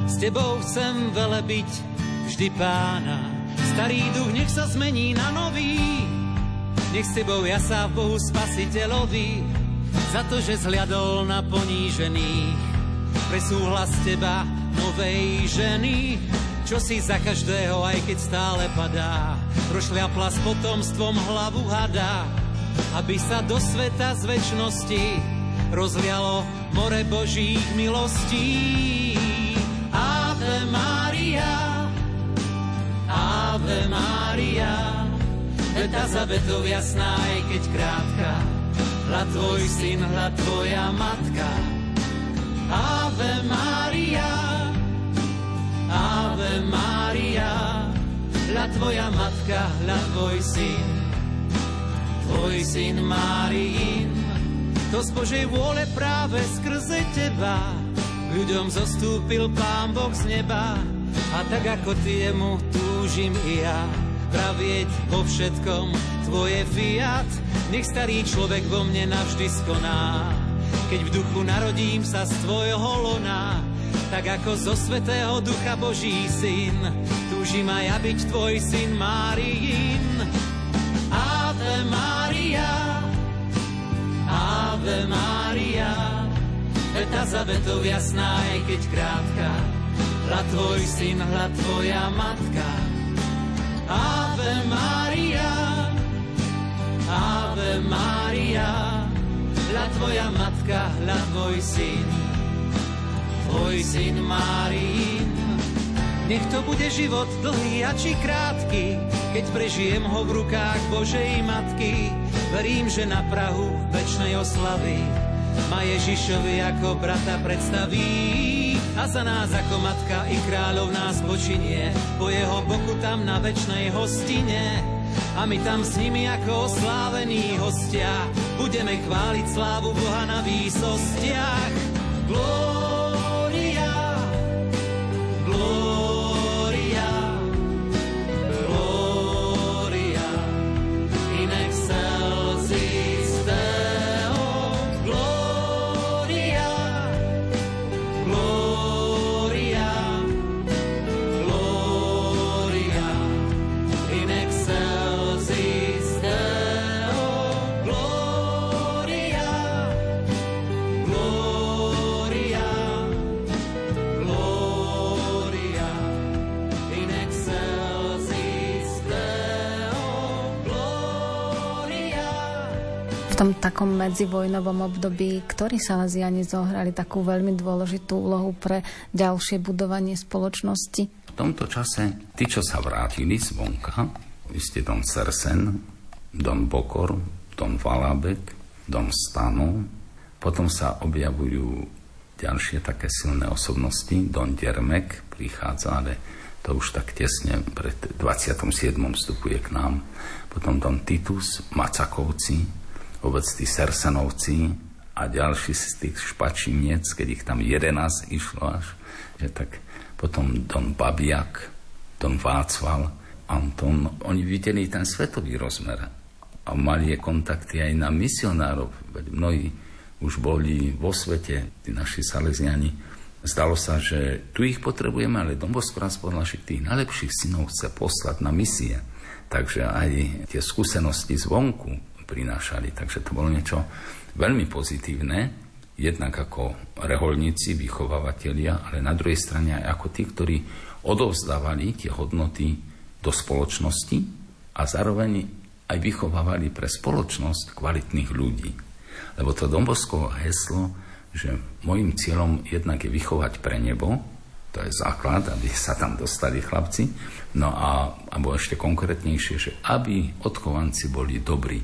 S tebou chcem velebiť vždy pána. Starý duch nech sa zmení na nový, nech s tebou ja sa v Bohu spasiteľovi, za to, že zhľadol na ponížených, pre súhlas teba novej ženy, čo si za každého, aj keď stále padá, prošľapla s potomstvom hlavu hada, aby sa do sveta z väčšnosti rozlialo more Božích milostí. Ave Maria, Ave Maria, veta za vetou jasná, aj keď krátka, hľad tvoj syn, hľad tvoja matka. Ave Maria, Ave Maria, hľad tvoja matka, hľad tvoj syn, tvoj syn Máriin. To z Božej vôle práve skrze teba, ľuďom zostúpil Pán Boh z neba, a tak ako ty jemu túžim i ja pravieť vo všetkom tvoje fiat. Nech starý človek vo mne navždy skoná. Keď v duchu narodím sa z tvojho lona, tak ako zo svetého ducha Boží syn, túžim aj ja byť tvoj syn Máriin. Ave Maria, Ave Maria, veta za vetou jasná, aj keď krátka, hľad tvoj syn, hľad tvoja matka. Ave Maria, Ave Maria, hľad tvoja matka, hľad tvoj syn, tvoj syn Márin. Nech to bude život dlhý a či krátky, keď prežijem ho v rukách Božej Matky. Verím, že na Prahu večnej oslavy ma Ježišovi ako brata predstaví a za nás ako matka i kráľov nás počinie po jeho boku tam na večnej hostine a my tam s nimi ako oslávení hostia budeme chváliť slávu Boha na výsostiach. Glória tom takom medzivojnovom období, ktorí Salesiani zohrali takú veľmi dôležitú úlohu pre ďalšie budovanie spoločnosti? V tomto čase tí, čo sa vrátili zvonka, vy ste Don Sersen, Don Bokor, Don Valabek, Don Stano, potom sa objavujú ďalšie také silné osobnosti. Don Dermek prichádza, ale to už tak tesne pred 27. vstupuje k nám. Potom Don Titus, Macakovci, vôbec tí Sersanovci a ďalší z tých špačiniec, keď ich tam 11 išlo až, že tak potom Don Babiak, Don Václav, Anton, oni videli ten svetový rozmer a mali kontakty aj na misionárov, veď mnohí už boli vo svete, tí naši Salesiani. Zdalo sa, že tu ich potrebujeme, ale Don Bosco nás podľa tých najlepších synov chce poslať na misie. Takže aj tie skúsenosti zvonku, prinášali. Takže to bolo niečo veľmi pozitívne, jednak ako reholníci, vychovávateľia, ale na druhej strane aj ako tí, ktorí odovzdávali tie hodnoty do spoločnosti a zároveň aj vychovávali pre spoločnosť kvalitných ľudí. Lebo to Domboskovo heslo, že môjim cieľom jednak je vychovať pre nebo, to je základ, aby sa tam dostali chlapci, no a alebo ešte konkrétnejšie, že aby odchovanci boli dobrí,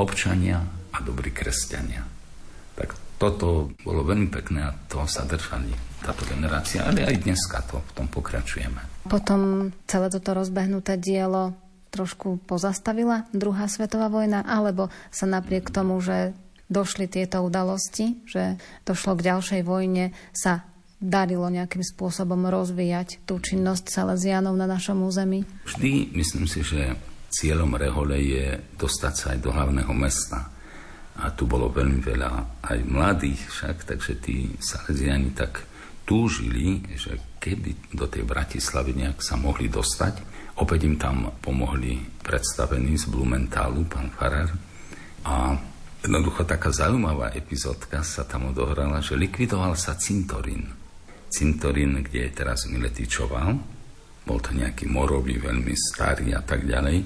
občania a dobrí kresťania. Tak toto bolo veľmi pekné a toho sa držali táto generácia, ale aj dneska to v tom pokračujeme. Potom celé toto rozbehnuté dielo trošku pozastavila druhá svetová vojna, alebo sa napriek tomu, že došli tieto udalosti, že došlo k ďalšej vojne, sa darilo nejakým spôsobom rozvíjať tú činnosť Salesianov na našom území? Vždy myslím si, že Cieľom Rehole je dostať sa aj do hlavného mesta. A tu bolo veľmi veľa aj mladých však, takže tí Salesiani tak túžili, že keby do tej Bratislavy nejak sa mohli dostať. Opäť im tam pomohli predstavení z Blumentálu, pán Farar. A jednoducho taká zaujímavá epizódka sa tam odohrala, že likvidoval sa cintorín. Cintorín, kde je teraz Miletičová, bol to nejaký morový, veľmi starý a tak ďalej.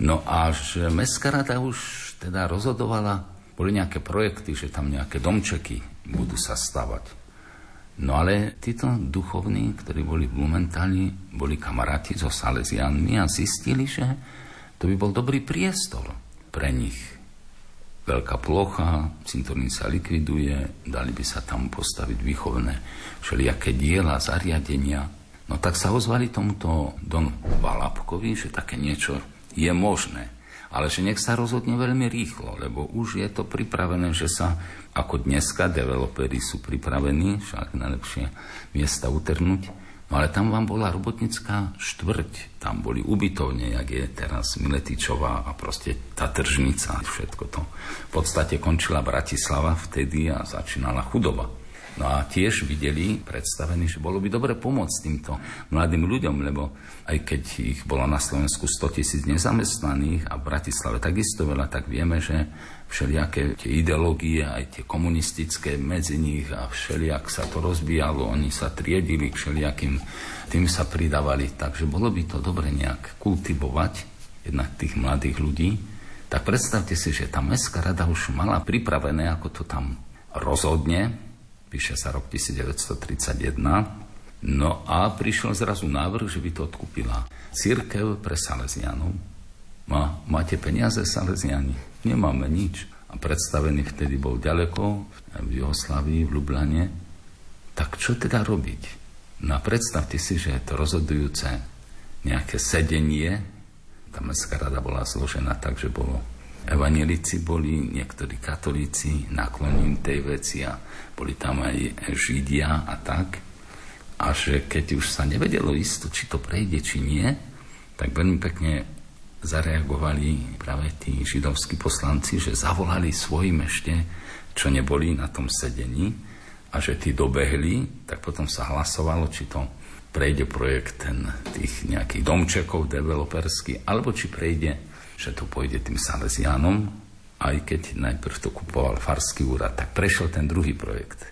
No až Mestská rada už teda rozhodovala, boli nejaké projekty, že tam nejaké domčeky budú sa stavať. No ale títo duchovní, ktorí boli v Blumentáli, boli kamaráti so Salesianmi a zistili, že to by bol dobrý priestor pre nich. Veľká plocha, cintorín sa likviduje, dali by sa tam postaviť výchovné všelijaké diela, zariadenia, No tak sa ozvali tomuto Don Valapkovi, že také niečo je možné. Ale že nech sa rozhodne veľmi rýchlo, lebo už je to pripravené, že sa ako dneska developeri sú pripravení, však najlepšie miesta utrhnúť, no ale tam vám bola robotnická štvrť, tam boli ubytovne, jak je teraz Miletičová a proste tá tržnica, všetko to. V podstate končila Bratislava vtedy a začínala chudoba. No a tiež videli predstavení, že bolo by dobre pomôcť týmto mladým ľuďom, lebo aj keď ich bolo na Slovensku 100 tisíc nezamestnaných a v Bratislave takisto veľa, tak vieme, že všelijaké tie ideológie, aj tie komunistické medzi nich a všelijak sa to rozbíjalo, oni sa triedili všelijakým, tým sa pridávali. Takže bolo by to dobre nejak kultivovať jednak tých mladých ľudí. Tak predstavte si, že tá Mestská rada už mala pripravené, ako to tam rozhodne, píše sa rok 1931. No a prišiel zrazu návrh, že by to odkúpila církev pre Salesianov. Má, máte peniaze, Salesiani? Nemáme nič. A predstavený vtedy bol ďaleko, v Juhoslavii, v Lublane. Tak čo teda robiť? No a predstavte si, že je to rozhodujúce nejaké sedenie. Tá mestská rada bola zložená tak, že bolo evanelici boli, niektorí katolíci naklonení tej veci a boli tam aj Židia a tak. A že keď už sa nevedelo isto, či to prejde, či nie, tak veľmi pekne zareagovali práve tí židovskí poslanci, že zavolali svojim ešte, čo neboli na tom sedení a že tí dobehli, tak potom sa hlasovalo, či to prejde projekt ten, tých nejakých domčekov developerský, alebo či prejde, že to pôjde tým Salesianom, aj keď najprv to kupoval Farský úrad, tak prešiel ten druhý projekt.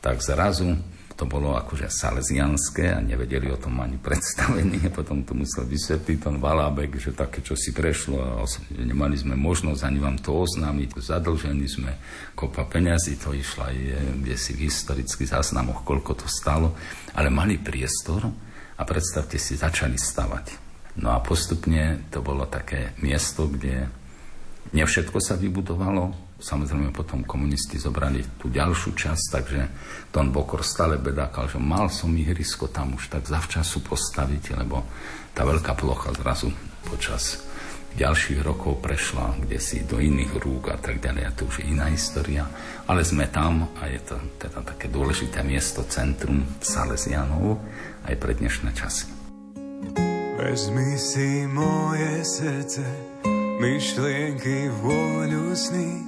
Tak zrazu to bolo akože salesianské a nevedeli o tom ani predstavení a potom to musel vysvetliť ten Valábek, že také, čo si prešlo a nemali sme možnosť ani vám to oznámiť. Zadlžení sme kopa peňazí, to išla aj kde si v historických záznamoch, koľko to stalo, ale mali priestor a predstavte si, začali stavať. No a postupne to bolo také miesto, kde nevšetko sa vybudovalo, Samozrejme potom komunisti zobrali tú ďalšiu časť, takže Don Bokor stále bedákal, že mal som ihrisko tam už tak zavčasu postaviť, lebo tá veľká plocha zrazu počas ďalších rokov prešla kde si do iných rúk a tak ďalej. A to už je iná história. Ale sme tam a je to teda také dôležité miesto, centrum Salesianov aj pre dnešné časy. Vezmi si moje srdce, myšlienky, vôľu sny,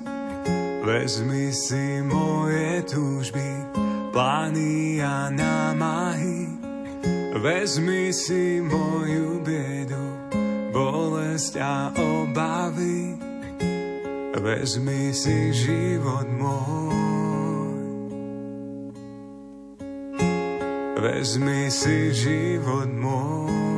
Vezmi si moje túžby, plány a námahy. Vezmi si moju biedu, bolesť a obavy. Vezmi si život môj. Vezmi si život môj.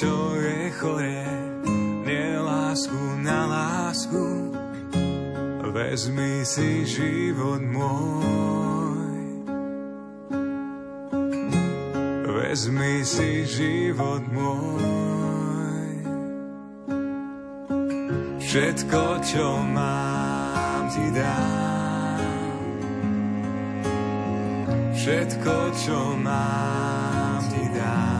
čo je choré, nie lásku na lásku. Vezmi si život môj. Vezmi si život môj. Všetko, čo mám, ti dám. Všetko, čo mám, ti dám.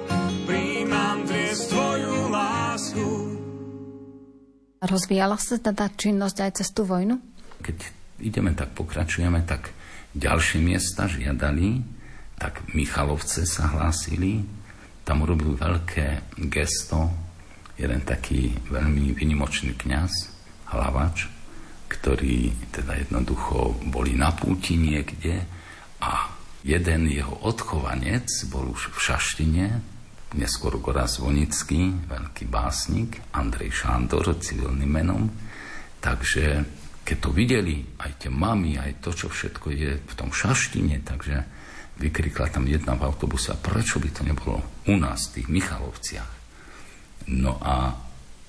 dnes tvoju lásku. Rozvíjala sa tá činnosť aj cez tú vojnu? Keď ideme, tak pokračujeme, tak ďalšie miesta žiadali, tak Michalovce sa hlásili, tam urobil veľké gesto jeden taký veľmi vynimočný kňaz, hlavač, ktorý teda jednoducho boli na púti niekde a jeden jeho odchovanec bol už v Šaštine, neskôr Goraz Vonický, veľký básnik, Andrej Šándor, civilným menom. Takže keď to videli, aj tie mami, aj to, čo všetko je v tom šaštine, takže vykrikla tam jedna v autobuse, a prečo by to nebolo u nás, v tých Michalovciach? No a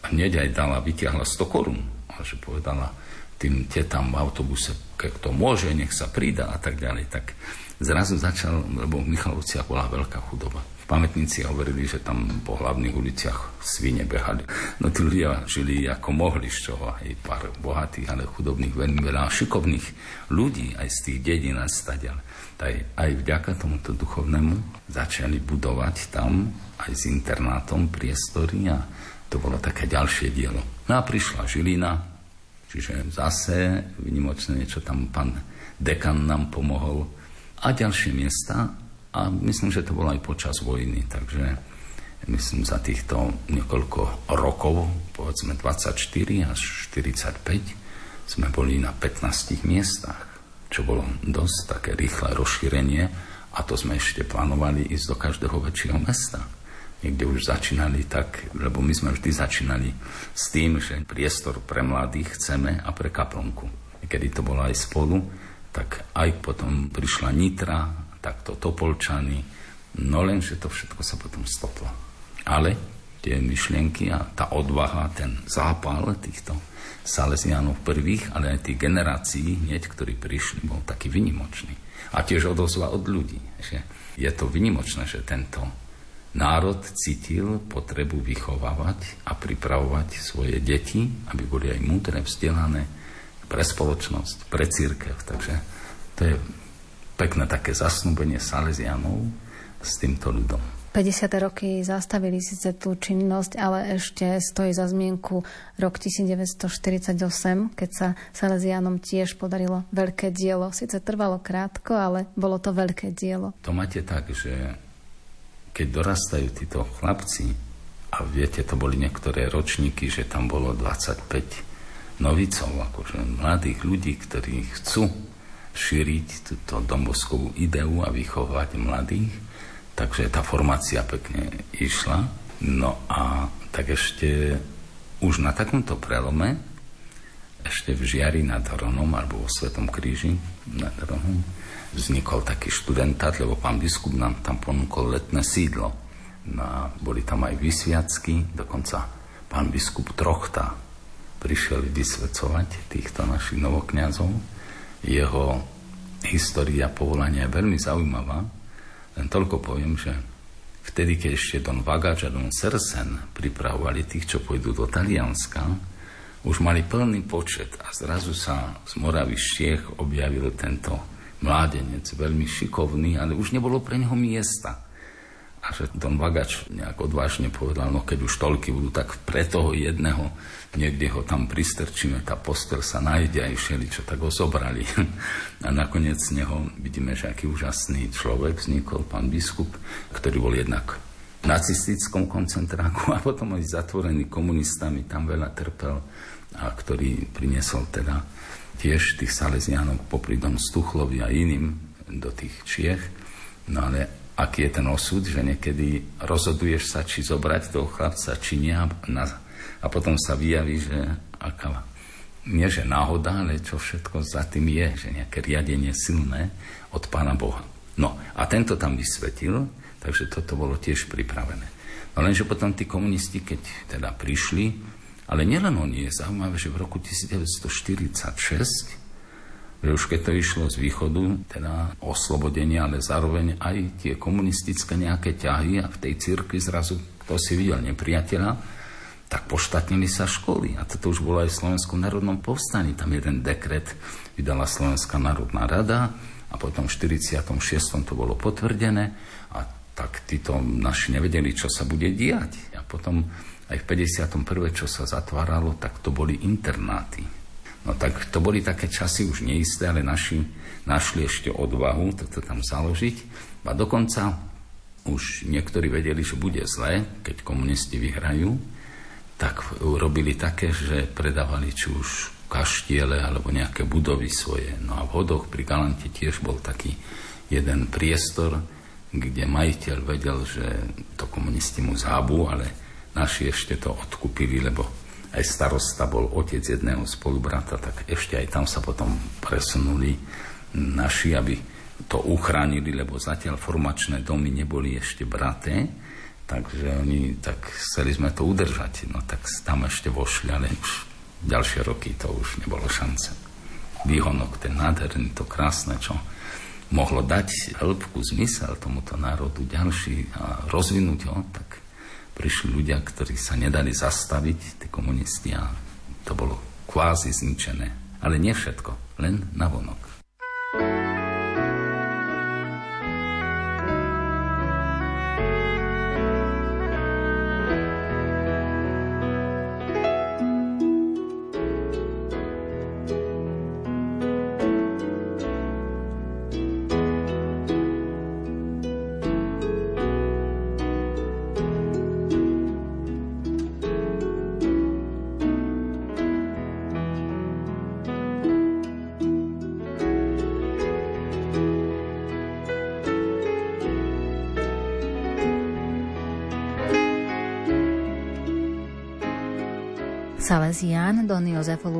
hneď aj dala, vytiahla 100 korún, a že povedala tým tetám v autobuse, keď to môže, nech sa prída a tak ďalej, tak zrazu začal, lebo v Michalovciach bola veľká chudoba pamätníci hovorili, že tam po hlavných uliciach svine behali. No tí ľudia žili ako mohli, z čoho aj pár bohatých, ale chudobných, veľmi veľa šikovných ľudí aj z tých dedín a stadiaľ. Aj, aj vďaka tomuto duchovnému začali budovať tam aj s internátom priestory a to bolo také ďalšie dielo. No a prišla Žilina, čiže zase vynimočné niečo tam pán dekan nám pomohol a ďalšie miesta a myslím, že to bolo aj počas vojny, takže myslím za týchto niekoľko rokov, povedzme 24 až 45, sme boli na 15 miestach, čo bolo dosť také rýchle rozšírenie a to sme ešte plánovali ísť do každého väčšieho mesta. Niekde už začínali tak, lebo my sme vždy začínali s tým, že priestor pre mladých chceme a pre kaplnku. Kedy to bolo aj spolu, tak aj potom prišla Nitra, takto Topolčany, no len, že to všetko sa potom stoplo. Ale tie myšlienky a tá odvaha, ten zápal týchto Salesianov prvých, ale aj tých generácií, hneď, ktorí prišli, bol taký vynimočný. A tiež odozva od ľudí. Že je to vynimočné, že tento národ cítil potrebu vychovávať a pripravovať svoje deti, aby boli aj múdre, vzdelané pre spoločnosť, pre církev. Takže to je pekné také zasnúbenie Salesianov s týmto ľudom. 50. roky zastavili síce tú činnosť, ale ešte stojí za zmienku rok 1948, keď sa Salesianom tiež podarilo veľké dielo. Sice trvalo krátko, ale bolo to veľké dielo. To máte tak, že keď dorastajú títo chlapci, a viete, to boli niektoré ročníky, že tam bolo 25 novicov, akože mladých ľudí, ktorí chcú šíriť túto domboskovú ideu a vychovať mladých. Takže tá formácia pekne išla. No a tak ešte už na takomto prelome, ešte v Žiari nad Hronom, alebo vo Svetom kríži nad Hronom, vznikol taký študentát, lebo pán biskup nám tam ponúkol letné sídlo. No a boli tam aj vysviacky, dokonca pán biskup Trochta prišiel vysvedcovať týchto našich novokňazov jeho história povolania je veľmi zaujímavá. Len toľko poviem, že vtedy, keď ešte Don Vagač a Don Sersen pripravovali tých, čo pôjdu do Talianska, už mali plný počet a zrazu sa z Moravy Štiech objavil tento mládenec, veľmi šikovný, ale už nebolo pre neho miesta. A že Don Vagač nejak odvážne povedal, no keď už toľky budú, tak pre toho jedného niekde ho tam pristrčíme, tá postel sa nájde aj všeli, čo tak ho zobrali. A nakoniec z neho vidíme, že aký úžasný človek vznikol, pán biskup, ktorý bol jednak v nacistickom koncentráku a potom aj zatvorený komunistami, tam veľa trpel a ktorý priniesol teda tiež tých Salesianov popri Don Stuchlovi a iným do tých Čiech. No ale aký je ten osud, že niekedy rozhoduješ sa, či zobrať toho chlapca, či nie. A, potom sa vyjaví, že aká, nie že náhoda, ale čo všetko za tým je, že nejaké riadenie silné od Pána Boha. No a tento tam vysvetil, takže toto bolo tiež pripravené. No lenže potom tí komunisti, keď teda prišli, ale nielen oni, je zaujímavé, že v roku 1946 že už keď to išlo z východu, teda oslobodenie, ale zároveň aj tie komunistické nejaké ťahy a v tej cirkvi zrazu, kto si videl nepriateľa, tak poštatnili sa školy. A toto už bolo aj v Slovenskom národnom povstaní. Tam jeden dekret vydala Slovenská národná rada a potom v 46. to bolo potvrdené a tak títo naši nevedeli, čo sa bude diať. A potom aj v 51. čo sa zatváralo, tak to boli internáty. No tak to boli také časy už neisté, ale naši našli ešte odvahu toto tam založiť. A dokonca už niektorí vedeli, že bude zle, keď komunisti vyhrajú, tak robili také, že predávali či už kaštiele alebo nejaké budovy svoje. No a v hodoch pri Galante tiež bol taký jeden priestor, kde majiteľ vedel, že to komunisti mu zhábu, ale naši ešte to odkúpili, lebo aj starosta bol otec jedného spolubrata, tak ešte aj tam sa potom presunuli naši, aby to uchránili, lebo zatiaľ formačné domy neboli ešte braté, takže oni, tak chceli sme to udržať, no tak tam ešte vošli, ale už ďalšie roky to už nebolo šance. Výhonok, ten nádherný, to krásne, čo mohlo dať hĺbku zmysel tomuto národu ďalší a rozvinúť ho, tak prišli ľudia, ktorí sa nedali zastaviť, tí komunisti a to bolo kvázi zničené. Ale nie všetko, len na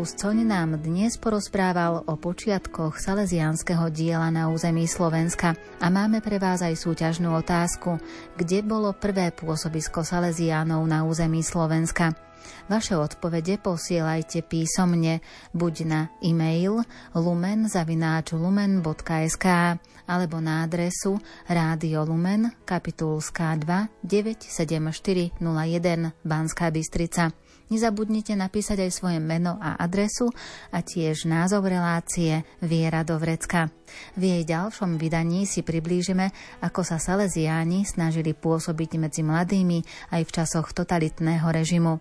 Luscoň nám dnes porozprával o počiatkoch salesiánskeho diela na území Slovenska a máme pre vás aj súťažnú otázku, kde bolo prvé pôsobisko Salesiánov na území Slovenska. Vaše odpovede posielajte písomne buď na e-mail lumen.lumen.sk alebo na adresu Rádio Lumen, kapitulská 2 97401 Banská Bystrica. Nezabudnite napísať aj svoje meno a adresu a tiež názov relácie Viera do vrecka. V jej ďalšom vydaní si priblížime, ako sa Salesiáni snažili pôsobiť medzi mladými aj v časoch totalitného režimu.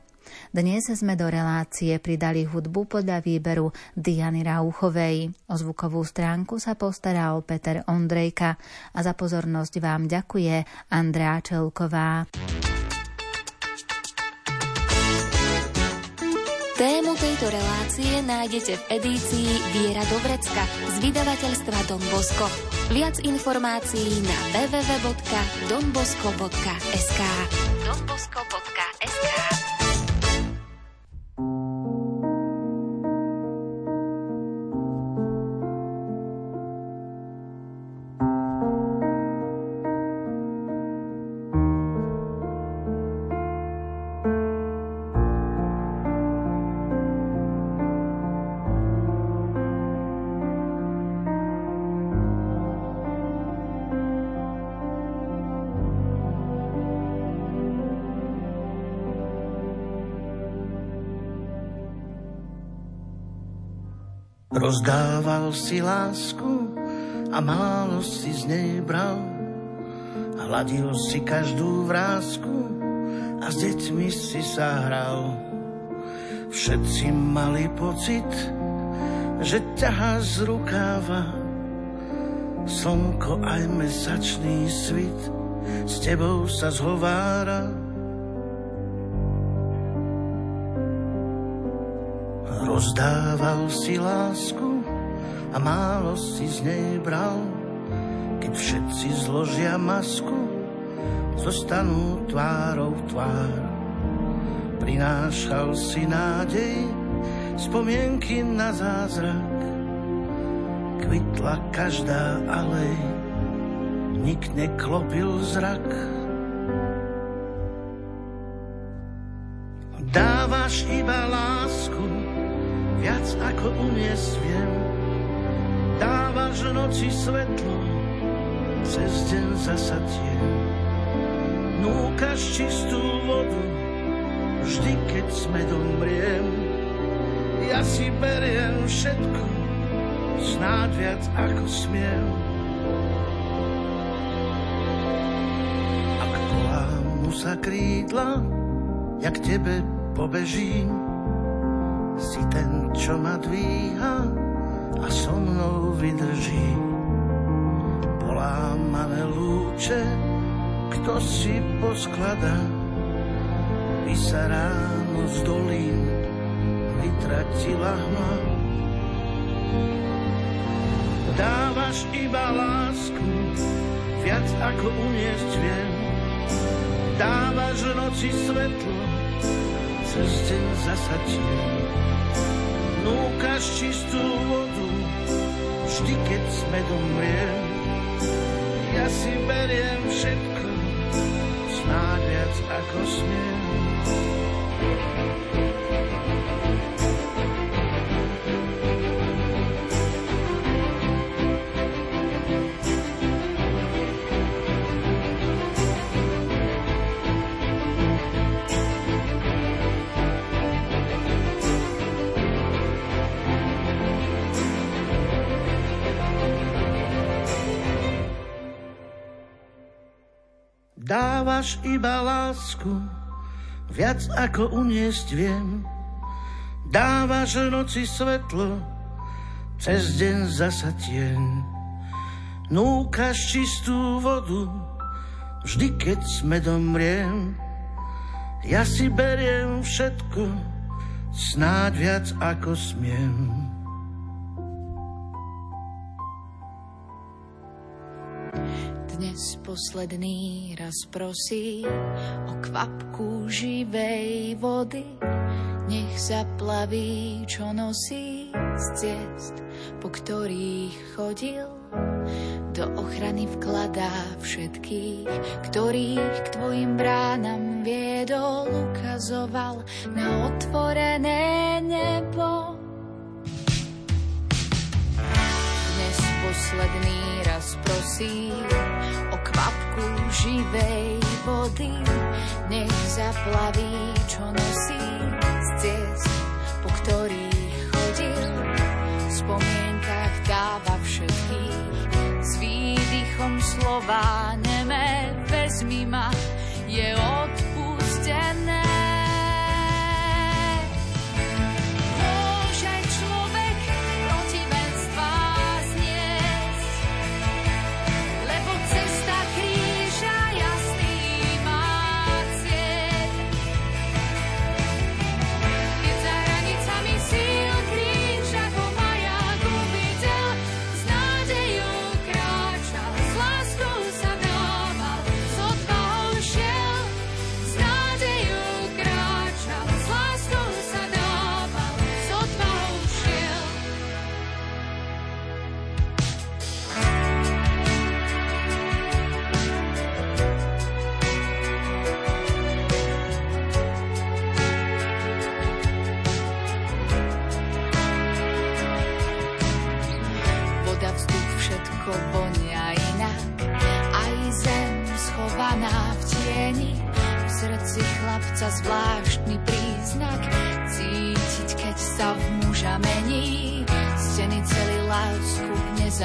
Dnes sme do relácie pridali hudbu podľa výberu Diany Rauchovej. O zvukovú stránku sa postaral Peter Ondrejka a za pozornosť vám ďakuje Andrea Čelková. Tejto relácie nájdete v edícii Viera do vrecka z vydavateľstva Don Bosco. Viac informácií na www.donbosco.sk donbosco.sk Rozdával si lásku a málo si z nej bral. Hladil si každú vrázku a s deťmi si sa hral. Všetci mali pocit, že ťahá z rukáva slnko aj mesačný svit s tebou sa zhovára. Rozdával si lásku a málo si z nej bral. Keď všetci zložia masku, zostanú tvárou tvár. Prinášal si nádej, spomienky na zázrak. Kvitla každá alej, nik neklopil zrak. Dávaš iba lásku, viac ako uniesť viem. Dávaš noci svetlo, cez deň zasa tieň. Núkaš čistú vodu, vždy keď sme domriem. Ja si beriem všetko, snáď viac ako smiem. Ak mu sa krídla, jak tebe pobežím, si ten, čo ma dvíha a so mnou vydrží. Polámané lúče, kto si posklada, by sa ráno z dolín vytratila hma. Dávaš iba lásku, viac ako uniesť viem. Dávaš noci svetlo, cez deň zasa Núkaš čistú vodu, vždy keď sme domriem. Ja si beriem všetko, snáď viac ako smiem. Dávaš iba lásku, viac ako uniesť viem. Dávaš noci svetlo, cez deň zasa tieň. Núkaš čistú vodu, vždy keď sme domriem. Ja si beriem všetko, snáď viac ako smiem. Dnes posledný raz prosí o kvapku živej vody. Nech zaplaví, čo nosí z ciest, po ktorých chodil. Do ochrany vkladá všetkých, ktorých k tvojim bránam viedol, ukazoval na otvorené nebo. Posledný raz prosím o kvapku živej vody. Nech zaplaví, čo nosí z ciest, po ktorých chodil. V spomienkach dáva všetkých s výdychom slova neme vezmi ma, je odpustené.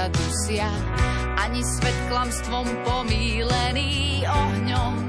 Nezadusia Ani svet klamstvom pomílený Ohňom